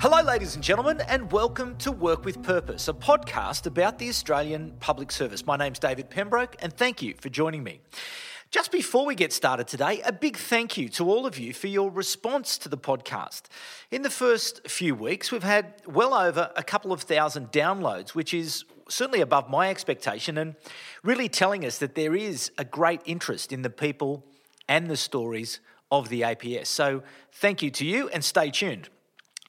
Hello, ladies and gentlemen, and welcome to Work with Purpose, a podcast about the Australian Public Service. My name's David Pembroke, and thank you for joining me. Just before we get started today, a big thank you to all of you for your response to the podcast. In the first few weeks, we've had well over a couple of thousand downloads, which is certainly above my expectation and really telling us that there is a great interest in the people and the stories of the APS. So thank you to you and stay tuned.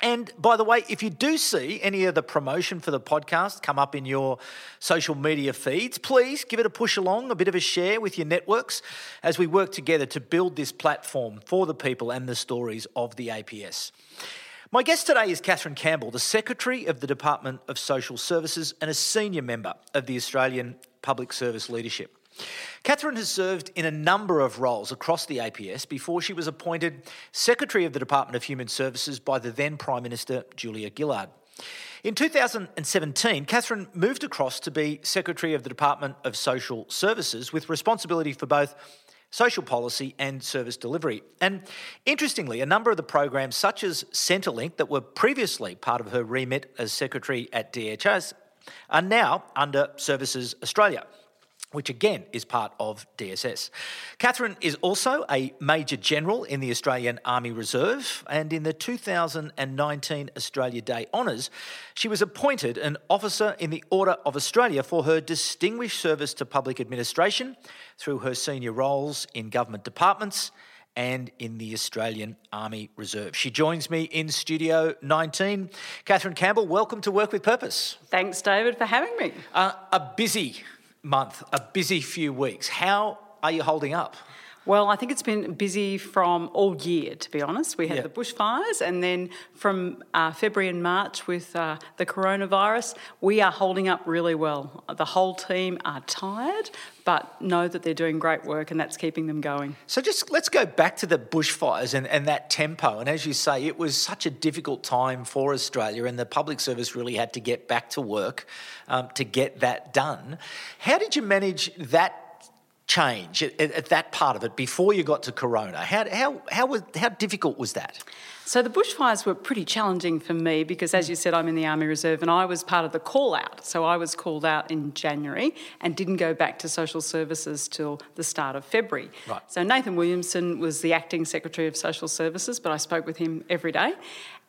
And by the way, if you do see any of the promotion for the podcast come up in your social media feeds, please give it a push along, a bit of a share with your networks as we work together to build this platform for the people and the stories of the APS. My guest today is Kathryn Campbell, the Secretary of the Department of Social Services and a senior member of the Australian Public Service Leadership. Kathryn has served in a number of roles across the APS before she was appointed Secretary of the Department of Human Services by the then Prime Minister Julia Gillard. In 2017, Kathryn moved across to be Secretary of the Department of Social Services with responsibility for both social policy and service delivery. And interestingly, a number of the programs, such as Centrelink, that were previously part of her remit as Secretary at DHS, are now under Services Australia which again is part of DSS. Kathryn is also a Major General in the Australian Army Reserve, and in the 2019 Australia Day Honours, she was appointed an Officer in the Order of Australia for her distinguished service to public administration through her senior roles in government departments and in the Australian Army Reserve. She joins me in Studio 19. Kathryn Campbell, welcome to Work with Purpose. Thanks, David, for having me. Uh, a busy month, a busy few weeks. How are you holding up? Well, I think it's been busy from all year, to be honest. We had yeah. the bushfires, and then from uh, February and March with uh, the coronavirus, we are holding up really well. The whole team are tired, but know that they're doing great work, and that's keeping them going. So, just let's go back to the bushfires and, and that tempo. And as you say, it was such a difficult time for Australia, and the public service really had to get back to work um, to get that done. How did you manage that? Change at, at, that part of it before you got to Corona? How, how, how, was, how difficult was that? So the bushfires were pretty challenging for me because, as you said, I'm in the Army Reserve and I was part of the call out. So I was called out in January and didn't go back to social services till the start of February. Right. So Nathan Williamson was the acting Secretary of Social Services, but I spoke with him every day.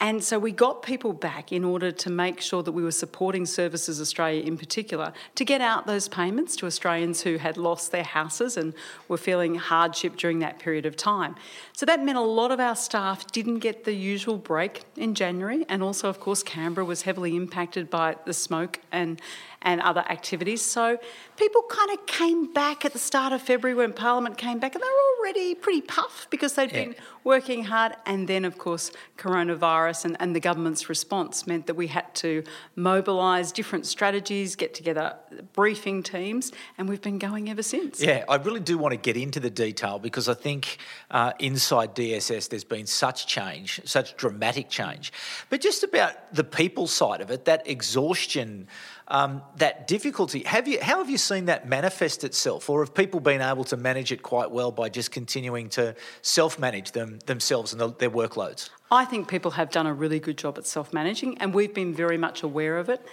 And so we got people back in order to make sure that we were supporting Services Australia in particular to get out those payments to Australians who had lost their houses and were feeling hardship during that period of time. So that meant a lot of our staff didn't get the usual break in January. And also, of course, Canberra was heavily impacted by the smoke and and other activities. So people kind of came back at the start of February when Parliament came back, and they were already pretty puffed because they'd yeah. been working hard. And then, of course, coronavirus and, and the government's response meant that we had to mobilise different strategies, get together briefing teams, and we've been going ever since. Yeah, I really do want to get into the detail because I think uh, inside DSS there's been such change, such dramatic change. But just about the people side of it, that exhaustion um, that difficulty. Have you, how have you seen that manifest itself, or have people been able to manage it quite well by just continuing to self-manage them themselves and the, their workloads? I think people have done a really good job at self-managing, and we've been very much aware of it.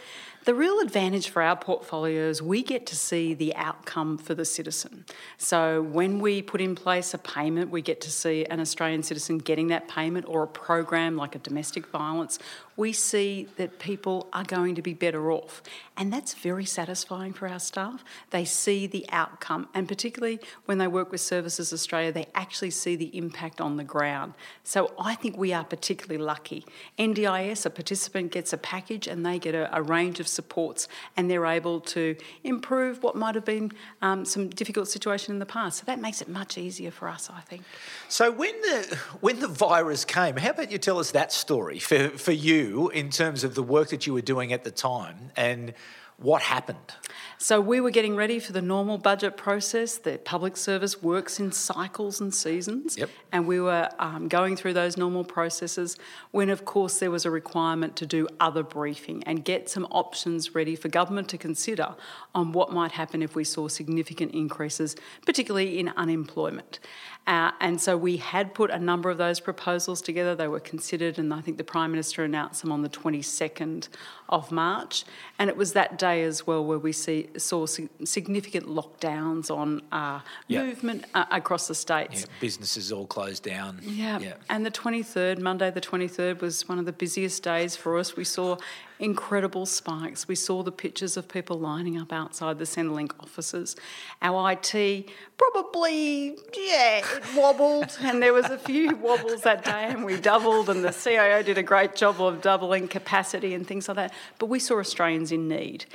The real advantage for our portfolio is we get to see the outcome for the citizen. So when we put in place a payment, we get to see an Australian citizen getting that payment or a program like a domestic violence we see that people are going to be better off. And that's very satisfying for our staff. They see the outcome, and particularly when they work with Services Australia, they actually see the impact on the ground. So I think we are particularly lucky. NDIS, a participant gets a package and they get a, a range of supports, and they're able to improve what might have been um, some difficult situation in the past. So that makes it much easier for us, I think. So when the when the virus came, how about you tell us that story for, for you? in terms of the work that you were doing at the time and What happened? So we were getting ready for the normal budget process. The public service works in cycles and seasons, Yep. and we were um, going through those normal processes. When, of course, there was a requirement to do other briefing and get some options ready for government to consider on what might happen if we saw significant increases, particularly in unemployment. Uh, and so we had put a number of those proposals together. They were considered, and I think the Prime Minister announced them on the 22nd of March. And it was that day as well where we see, saw significant lockdowns on uh, Yeah. movement uh, across the states. Yeah, businesses all closed down. Yeah. yeah. And the 23rd, Monday the 23rd, was one of the busiest days for us. We saw incredible spikes. We saw the pictures of people lining up outside the Centrelink offices. Our IT probably, yeah, it wobbled. and there was a few wobbles that day and we doubled and the CIO did a great job of doubling capacity and things like that. But we saw Australians in need.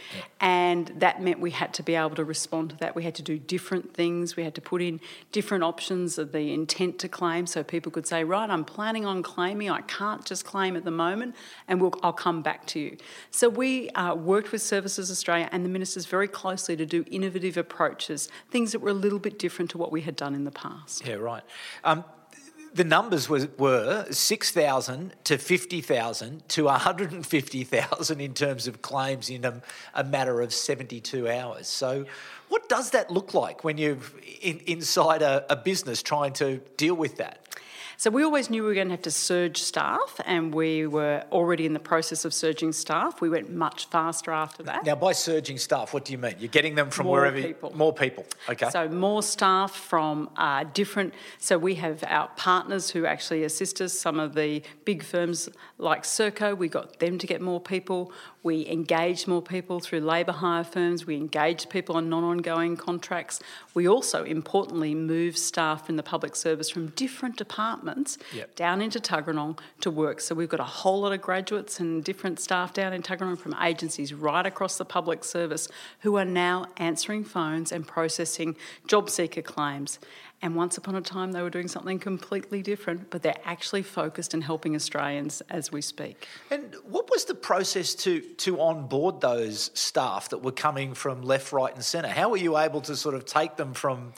And that meant we had to be able to respond to that. We had to do different things. We had to put in different options of the intent to claim so people could say, right, I'm planning on claiming. I can't just claim at the moment and we'll, I'll come back to you. So we uh, worked with Services Australia and the ministers very closely to do innovative approaches, things that were a little bit different to what we had done in the past. Yeah, right. Um, the numbers were, were 6,000 to 50,000 to 150,000 in terms of claims in a, a matter of 72 hours. So, what does that look like when you're in, inside a, a business trying to deal with that? So we always knew we were going to have to surge staff, and we were already in the process of surging staff. We went much faster after that. Now, by surging staff, what do you mean? You're getting them from More wherever you- people. more people. Okay. So more staff from uh, different. So we have our partners who actually assist us. Some of the big firms like Serco, we got them to get more people. We engaged more people through labour hire firms. We engaged people on non-ongoing contracts. We also, importantly, moved staff in the public service from different departments Yep. down into Tuggeranong to work. So we've got a whole lot of graduates and different staff down in Tuggeranong from agencies right across the public service who are now answering phones and processing job seeker claims. And once upon a time, they were doing something completely different, but they're actually focused in helping Australians as we speak. And what was the process to to onboard those staff that were coming from left, right, and centre? How were you able to sort of take them from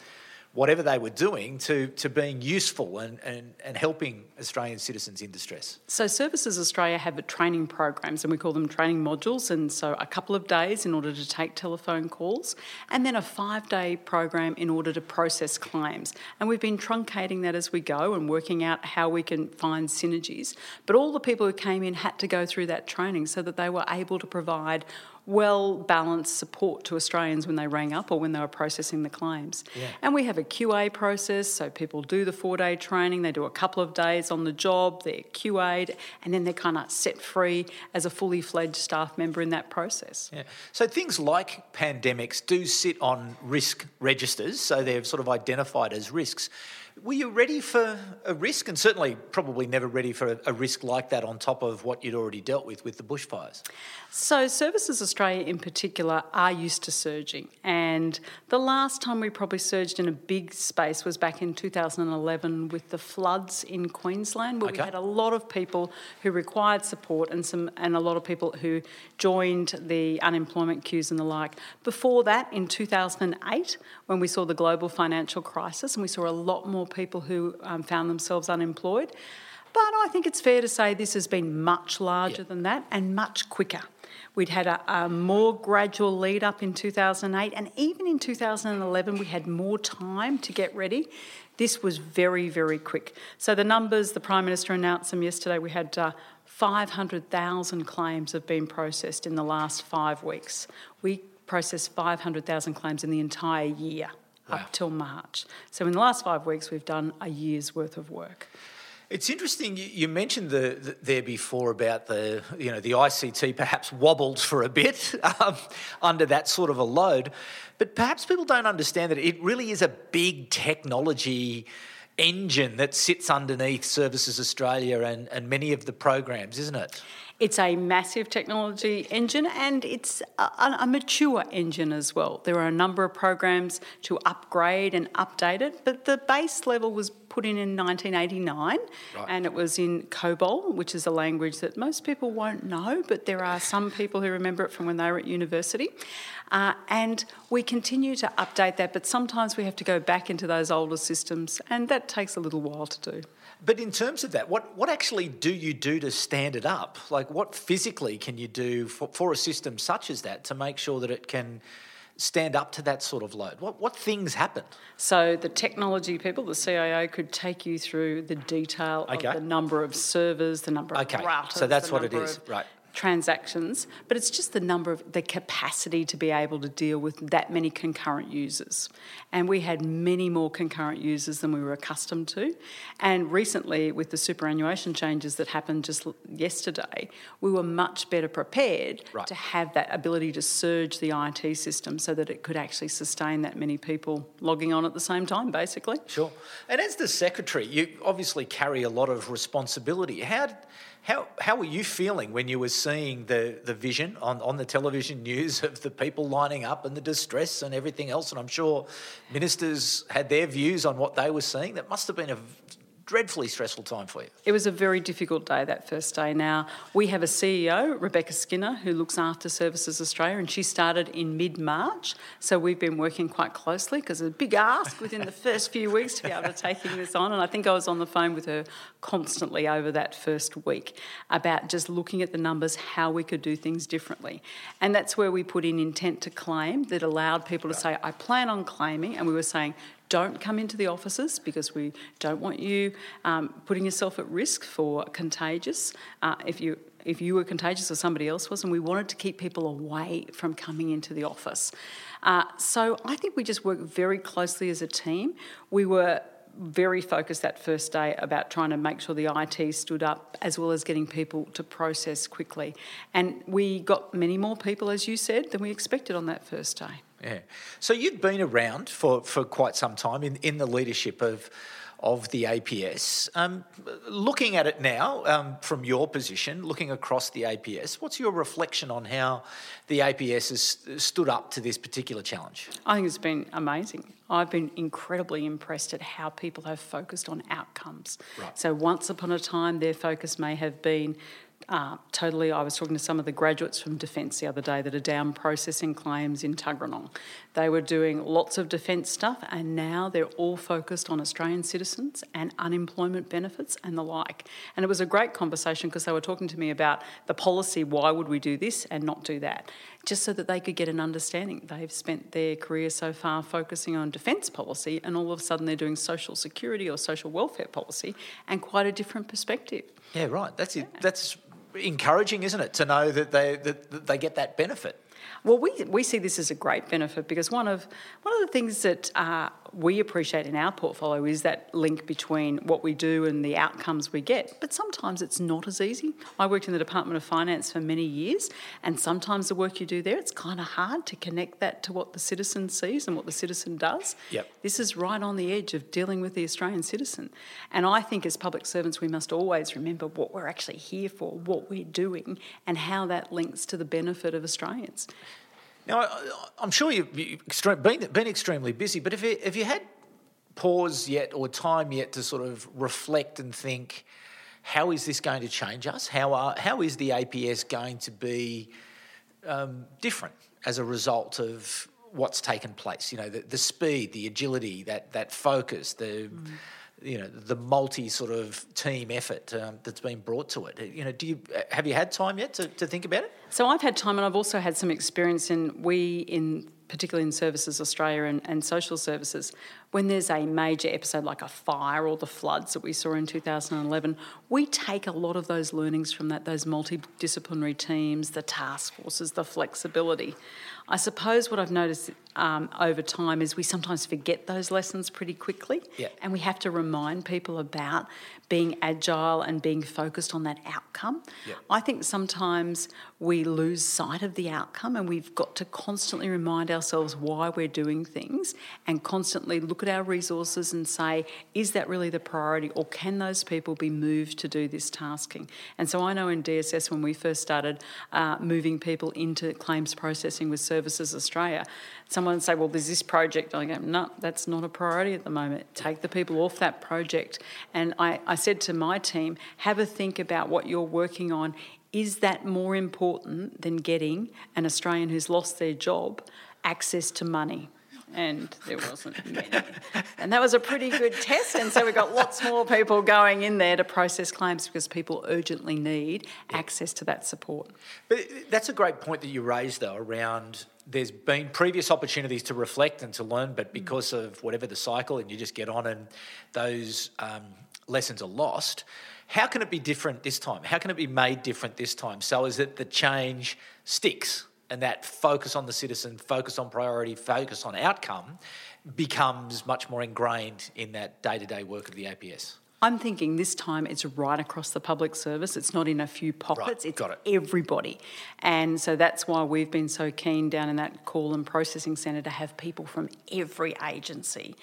whatever they were doing to, to being useful and, and, and helping Australian citizens in distress? So, Services Australia have training programs, and we call them training modules. And so, a couple of days in order to take telephone calls, and then a five day program in order to process claims. And we've been truncating that as we go and working out how we can find synergies. But all the people who came in had to go through that training so that they were able to provide well balanced support to Australians when they rang up or when they were processing the claims. Yeah. And we have a QA process, so people do the four day training, they do a couple of days on the job, they're QA'd, and then they're kind of set free as a fully fledged staff member in that process. Yeah. So things like pandemics do sit on risk registers, so they're sort of identified as risks. Were you ready for a risk? And certainly, probably never ready for a, risk like that on top of what you'd already dealt with with the bushfires. So, Services Australia in particular are used to surging. And the last time we probably surged in a big space was back in 2011 with the floods in Queensland, where Okay. we had a lot of people who required support and, some, and a lot of people who joined the unemployment queues and the like. Before that, in 2008, when we saw the global financial crisis and we saw a lot more people who um, found themselves unemployed. But I think it's fair to say this has been much larger Yeah. than that and much quicker. We'd had a, a more gradual lead up in 2008, and even in 2011, we had more time to get ready. This was very, very quick. So, the numbers, the Prime Minister announced them yesterday. We had uh, 500,000 claims have been processed in the last five weeks. We processed 500,000 claims in the entire year Wow. up till March. So, in the last five weeks, we've done a year's worth of work. It's interesting. You, mentioned the, the, there before about the you know the ICT perhaps wobbled for a bit um, under that sort of a load, but perhaps people don't understand that it really is a big technology engine that sits underneath Services Australia and, and many of the programs, isn't it? It's a massive technology engine and it's a, a, mature engine as well. There are a number of programs to upgrade and update it, but the base level was put in in 1989 right. and it was in COBOL, which is a language that most people won't know, but there are some people who remember it from when they were at university. Uh, and we continue to update that, but sometimes we have to go back into those older systems, and that takes a little while to do. But in terms of that, what, what actually do you do to stand it up? Like, what physically can you do for, for a system such as that to make sure that it can stand up to that sort of load? What, what things happen? So, the technology people, the CIO, could take you through the detail okay. of the number of servers, the number of okay. routers. So, that's what it is, right transactions, but it's just the number of the capacity to be able to deal with that many concurrent users. And we had many more concurrent users than we were accustomed to. And recently, with the superannuation changes that happened just yesterday, we were much better prepared right. to have that ability to surge the IT system so that it could actually sustain that many people logging on at the same time, basically. Sure. And as the secretary, you obviously carry a lot of responsibility. How how, how were you feeling when you were seeing the, the vision on, on the television news of the people lining up and the distress and everything else? And I'm sure ministers had their views on what they were seeing. That must have been a dreadfully stressful time for you. It was a very difficult day that first day. Now, we have a CEO, Rebecca Skinner, who looks after Services Australia, and she started in mid March. So we've been working quite closely because it's a big ask within the first few weeks to be able to taking this on. And I think I was on the phone with her constantly over that first week about just looking at the numbers, how we could do things differently. And that's where we put in intent to claim that allowed people to say, I plan on claiming. And we were saying, don't come into the offices because we don't want you um, putting yourself at risk for contagious. Uh, if you if you were contagious or somebody else was, and we wanted to keep people away from coming into the office. Uh, so I think we just worked very closely as a team. We were very focused that first day about trying to make sure the IT stood up as well as getting people to process quickly. And we got many more people, as you said, than we expected on that first day. Yeah. So you've been around for, for quite some time in, in the leadership of of the APS. Um, looking at it now um, from your position, looking across the APS, what's your reflection on how the APS has stood up to this particular challenge? I think it's been amazing. I've been incredibly impressed at how people have focused on outcomes. Right. So, once upon a time, their focus may have been uh, totally. I was talking to some of the graduates from Defence the other day that are down processing claims in Tuggeranong. They were doing lots of defence stuff, and now they're all focused on Australian citizens and unemployment benefits and the like. And it was a great conversation because they were talking to me about the policy why would we do this and not do that? Just so that they could get an understanding. They've spent their career so far focusing on defence policy, and all of a sudden they're doing social security or social welfare policy, and quite a different perspective. Yeah, right. That's it. That's encouraging, isn't it, to know that they that, that they get that benefit? Well, we, we see this as a great benefit because one of one of the things that uh, we appreciate in our portfolio is that link between what we do and the outcomes we get. But sometimes it's not as easy. I worked in the Department of Finance for many years, and sometimes the work you do there, it's kind of hard to connect that to what the citizen sees and what the citizen does. Yep. This is right on the edge of dealing with the Australian citizen. And I think as public servants, we must always remember what we're actually here for, what we're doing, and how that links to the benefit of Australians. Now, I'm sure you've been, been extremely busy, but if you, have you had pause yet or time yet to sort of reflect and think, how is this going to change us? How, are, how is the APS going to be um, different as a result of what's taken place? You know, the, the speed, the agility, that, that focus, the... Mm you know the multi sort of team effort um, that's been brought to it. You know, do you have you had time yet to, to think about it? So I've had time, and I've also had some experience in we in particularly in Services Australia and, and social services, when there's a major episode like a fire or the floods that we saw in 2011, we take a lot of those learnings from that, those multidisciplinary teams, the task forces, the flexibility. I suppose what I've noticed um, over time is we sometimes forget those lessons pretty quickly. Yeah. And we have to remind people about being agile and being focused on that outcome. Yeah. I think sometimes we lose sight of the outcome and we've got to constantly remind ourselves why we're doing things and constantly look at our resources and say, is that really the priority or can those people be moved to do this tasking? And so I know in DSS when we first started uh, moving people into claims processing with Services Australia, someone would say, well, there's this project. I go, no, that's not a priority at the moment. Take the people off that project. And I, I said to my team, have a think about what you're working on. Is that more important than getting an Australian who's lost their job access to money? And there wasn't many. And that was a pretty good test. And so we got lots more people going in there to process claims because people urgently need access to that support. But that's a great point that you raised, though, around there's been previous opportunities to reflect and to learn, but because of whatever the cycle, and you just get on and those um, lessons are lost. How can it be different this time? How can it be made different this time? So is it the change sticks and that focus on the citizen, focus on priority, focus on outcome becomes much more ingrained in that day to day work of the APS? I'm thinking this time it's right across the public service. It's not in a few pockets, Right, it's got it. everybody. And so that's why we've been so keen down in that call and processing centre to have people from every agency.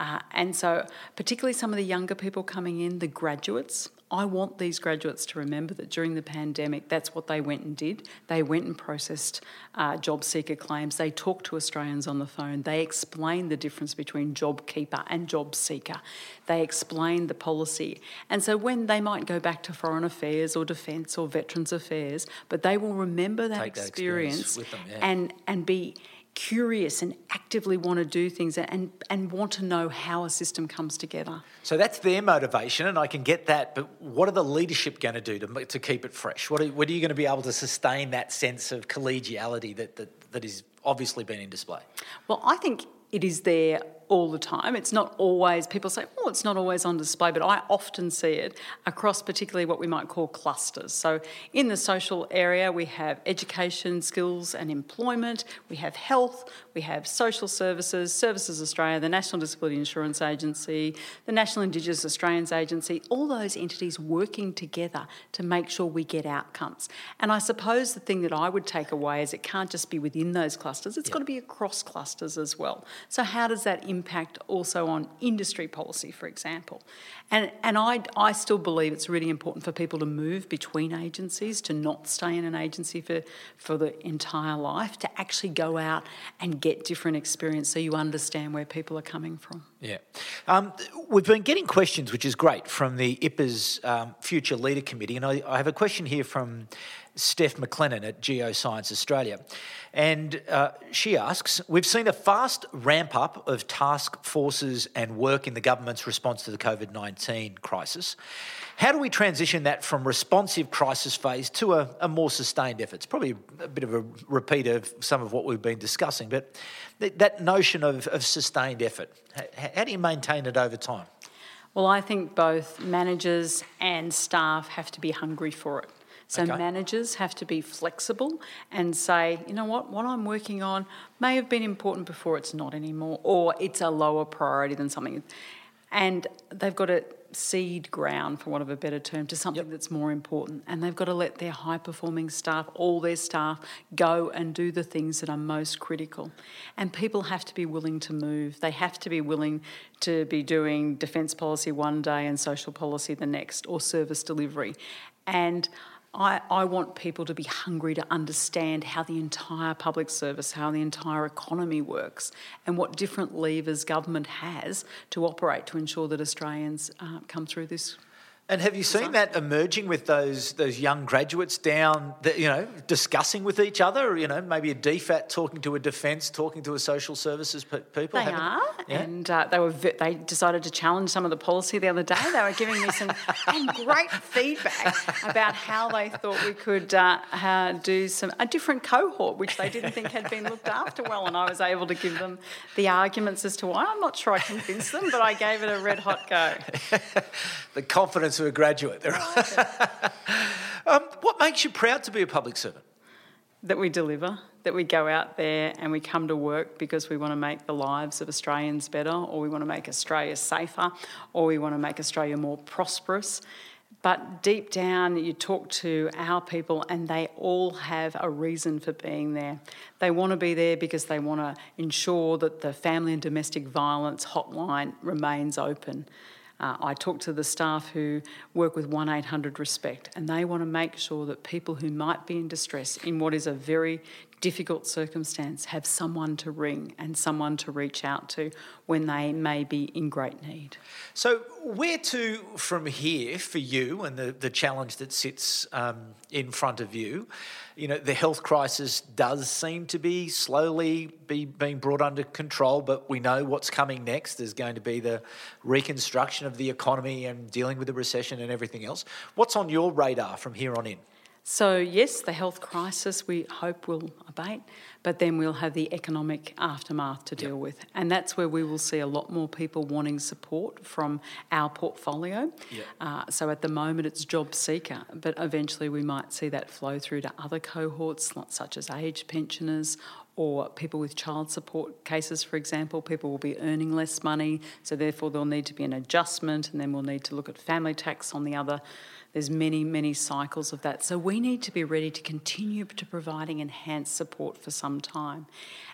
Uh, and so, particularly some of the younger people coming in, the graduates, I want these graduates to remember that during the pandemic, that's what they went and did. They went and processed uh, job seeker claims. They talked to Australians on the phone. They explained the difference between job keeper and job seeker. They explained the policy. And so when they might go back to Foreign Affairs or Defence or Veterans Affairs, but they will remember that Take that experience, experience with them, yeah. and, and be curious and actively want to do things and, and want to know how a system comes together. So that's their motivation, and I can get that. But what are the leadership going to do to, to keep it fresh? What are, what are you going to be able to sustain that sense of collegiality that, that, that is obviously been in display? Well, I think it is there all the time. It's not always, people say, oh, it's not always on display, but I often see it across particularly what we might call clusters. So in the social area, we have education, skills, and employment, we have health, we have social services, Services Australia, the National Disability Insurance Agency, the National Indigenous Australians Agency, all those entities working together to make sure we get outcomes. And I suppose the thing that I would take away is it can't just be within those clusters, It's got to be across clusters as well. So, how does that impact also on industry policy, for example? And, and I, I still believe it's really important for people to move between agencies, to not stay in an agency for, for the entire life, to actually go out and get different experience so you understand where people are coming from. Yeah. Um, we've been getting questions, which is great, from the IPA's um, Future Leader Committee. And I, I have a question here from Steph McLennan at Geoscience Australia. And uh, she asks We've seen a fast ramp up of task forces and work in the government's response to the COVID 19 crisis. How do we transition that from responsive crisis phase to a, a, more sustained effort? It's probably a bit of a repeat of some of what we've been discussing, but th- that notion of, of sustained effort, how, how do you maintain it over time? Well, I think both managers and staff have to be hungry for it. So Okay. managers have to be flexible and say, you know what, what I'm working on may have been important before it's not anymore, or it's a lower priority than something. And they've got to cede ground, for want of a better term, to something that's more important. And they've got to let their high performing staff, all their staff, go and do the things that are most critical. And people have to be willing to move. They have to be willing to be doing defence policy one day and social policy the next, or service delivery. And I, I want people to be hungry to understand how the entire public service, how the entire economy works, and what different levers government has to operate to ensure that Australians uh, come through this. And have you seen that emerging with those those young graduates down, the, you know, discussing with each other? You know, maybe a DFAT talking to a defence, talking to a social services pe- people. They are, Yeah? and uh, they were. ve- They decided to challenge some of the policy the other day. They were giving me some great feedback about how they thought we could uh, uh, do some a different cohort, which they didn't think had been looked after well. And I was able to give them the arguments as to why. I'm not sure I convinced them, but I gave it a red hot go. the confidence a graduate. um, what makes you proud to be a public servant? That we deliver, that we go out there and we come to work because we want to make the lives of Australians better, or we want to make Australia safer, or we want to make Australia more prosperous. But deep down, you talk to our people, and they all have a reason for being there. They want to be there because they want to ensure that the family and domestic violence hotline remains open. Uh, I talk to the staff who work with 1 800 Respect, and they want to make sure that people who might be in distress in what is a very difficult circumstance have someone to ring and someone to reach out to when they may be in great need. So, where to from here for you and the, the challenge that sits um, in front of you? You know, the health crisis does seem to be slowly be being brought under control, but we know what's coming next. There's going to be the reconstruction of the economy and dealing with the recession and everything else. What's on your radar from here on in? So, yes, the health crisis we hope will abate, but then we'll have the economic aftermath to deal yep. with. And that's where we will see a lot more people wanting support from our portfolio. Yep. Uh, so, at the moment, it's job seeker, but eventually we might see that flow through to other cohorts, such as age pensioners or people with child support cases, for example, people will be earning less money, so therefore there'll need to be an adjustment, and then we'll need to look at family tax on the other there's many, many cycles of that. So we need to be ready to continue to providing enhanced support for some time.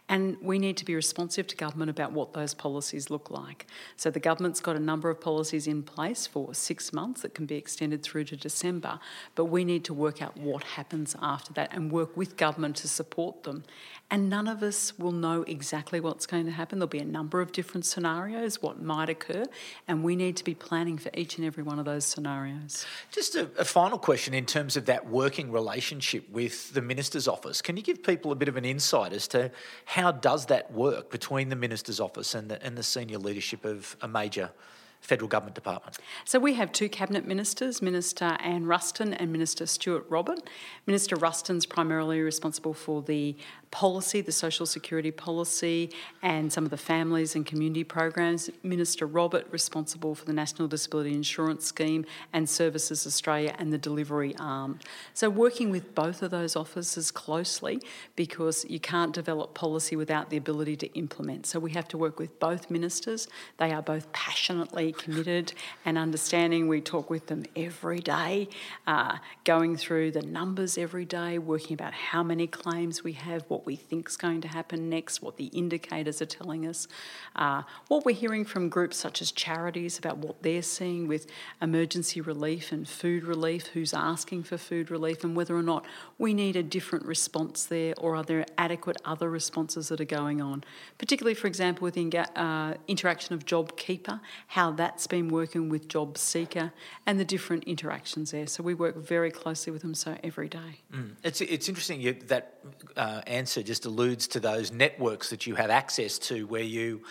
And we need to be responsive to government about what those policies look like. So the government's got a number of policies in place for six months that can be extended through to December, but we need to work out what happens after that and work with government to support them. And none of us will know exactly what's going to happen. There'll be a number of different scenarios, what might occur, and we need to be planning for each and every one of those scenarios. Just a, a final question in terms of that working relationship with the Minister's office. Can you give people a bit of an insight as to how does that work between the Minister's office and the, and the senior leadership of a major federal government department? So we have two cabinet ministers, Minister Anne Ruston and Minister Stuart Robert. Minister Ruston's primarily responsible for the policy, the social security policy, and some of the families and community programs. Minister Robert responsible for the National Disability Insurance Scheme and Services Australia and the delivery arm. So working with both of those offices closely because you can't develop policy without the ability to implement. So we have to work with both ministers. They are both passionately committed and understanding. We talk with them every day, uh, going through the numbers every day, working about how many claims we have, what we think is going to happen next, what the indicators are telling us, uh, what we're hearing from groups such as charities about what they're seeing with emergency relief and food relief, who's asking for food relief, and whether or not we need a different response there or are there adequate other responses that are going on. Particularly, for example, with the uh, interaction of JobKeeper, how that's been working with Job Seeker, and the different interactions there. So we work very closely with them so every day. Mm. It's, it's interesting you, that uh, answer just alludes to those networks that you have access to where you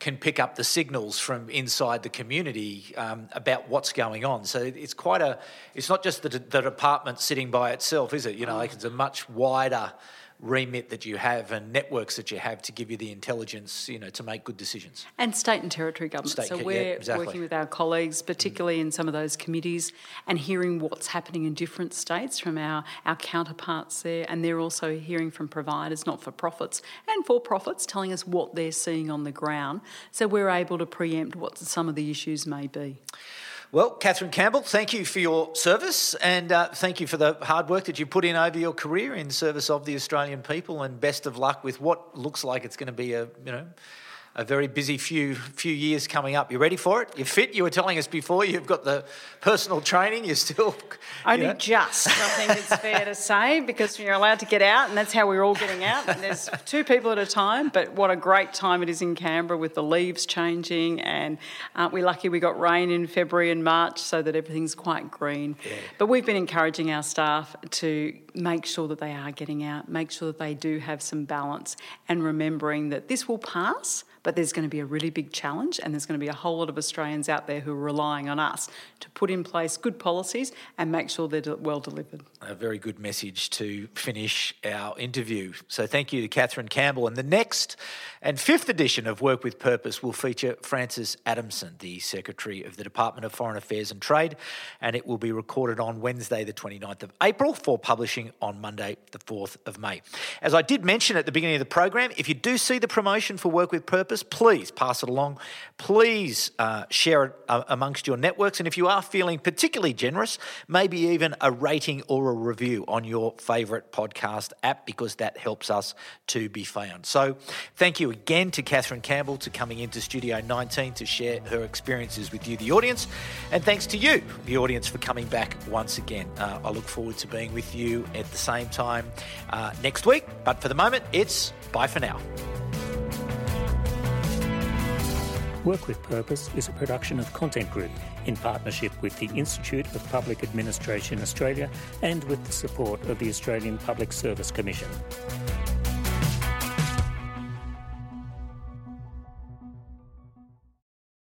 can pick up the signals from inside the community um, about what's going on. So it's quite a, it's not just the, the department sitting by itself, is it? You know, like it's a much wider remit that you have and networks that you have to give you the intelligence, you know, to make good decisions. And state and territory governments. State, so we're yeah, exactly. working with our colleagues, particularly mm. in some of those committees, and hearing what's happening in different states from our, our counterparts there. And they're also hearing from providers, not for profits, and for profits, telling us what they're seeing on the ground. So we're able to preempt what some of the issues may be. Well, Kathryn Campbell, thank you for your service and uh, thank you for the hard work that you put in over your career in service of the Australian people. And best of luck with what looks like it's going to be a you know a very busy few few years coming up. You ready for it? You're fit. You were telling us before you've got the personal training. You're still only you know. just. I think it's fair to say because you're allowed to get out, and that's how we're all getting out. And there's two people at a time. But what a great time it is in Canberra with the leaves changing, and aren't we lucky we got rain in February and March so that everything's quite green. Yeah. But we've been encouraging our staff to make sure that they are getting out, make sure that they do have some balance, and remembering that this will pass but there's going to be a really big challenge, and there's going to be a whole lot of Australians out there who are relying on us to put in place good policies and make sure they're well delivered. A very good message to finish our interview. So thank you to Kathryn Campbell. And the next and fifth edition of Work with Purpose will feature Frances Adamson, the Secretary of the Department of Foreign Affairs and Trade, and it will be recorded on Wednesday, the 29th of April, for publishing on Monday, the 4th of May. As I did mention at the beginning of the program, if you do see the promotion for Work with Purpose, please pass it along. Please uh, share it uh, amongst your networks. And if you are feeling particularly generous, maybe even a rating or a review on your favourite podcast app because that helps us to be found. So thank you again to Kathryn Campbell to coming into Studio 19 to share her experiences with you, the audience. And thanks to you, the audience, for coming back once again. Uh, I look forward to being with you at the same time uh, next week. But for the moment, it's bye for now. Work with Purpose is a production of Content Group in partnership with the Institute of Public Administration Australia and with the support of the Australian Public Service Commission.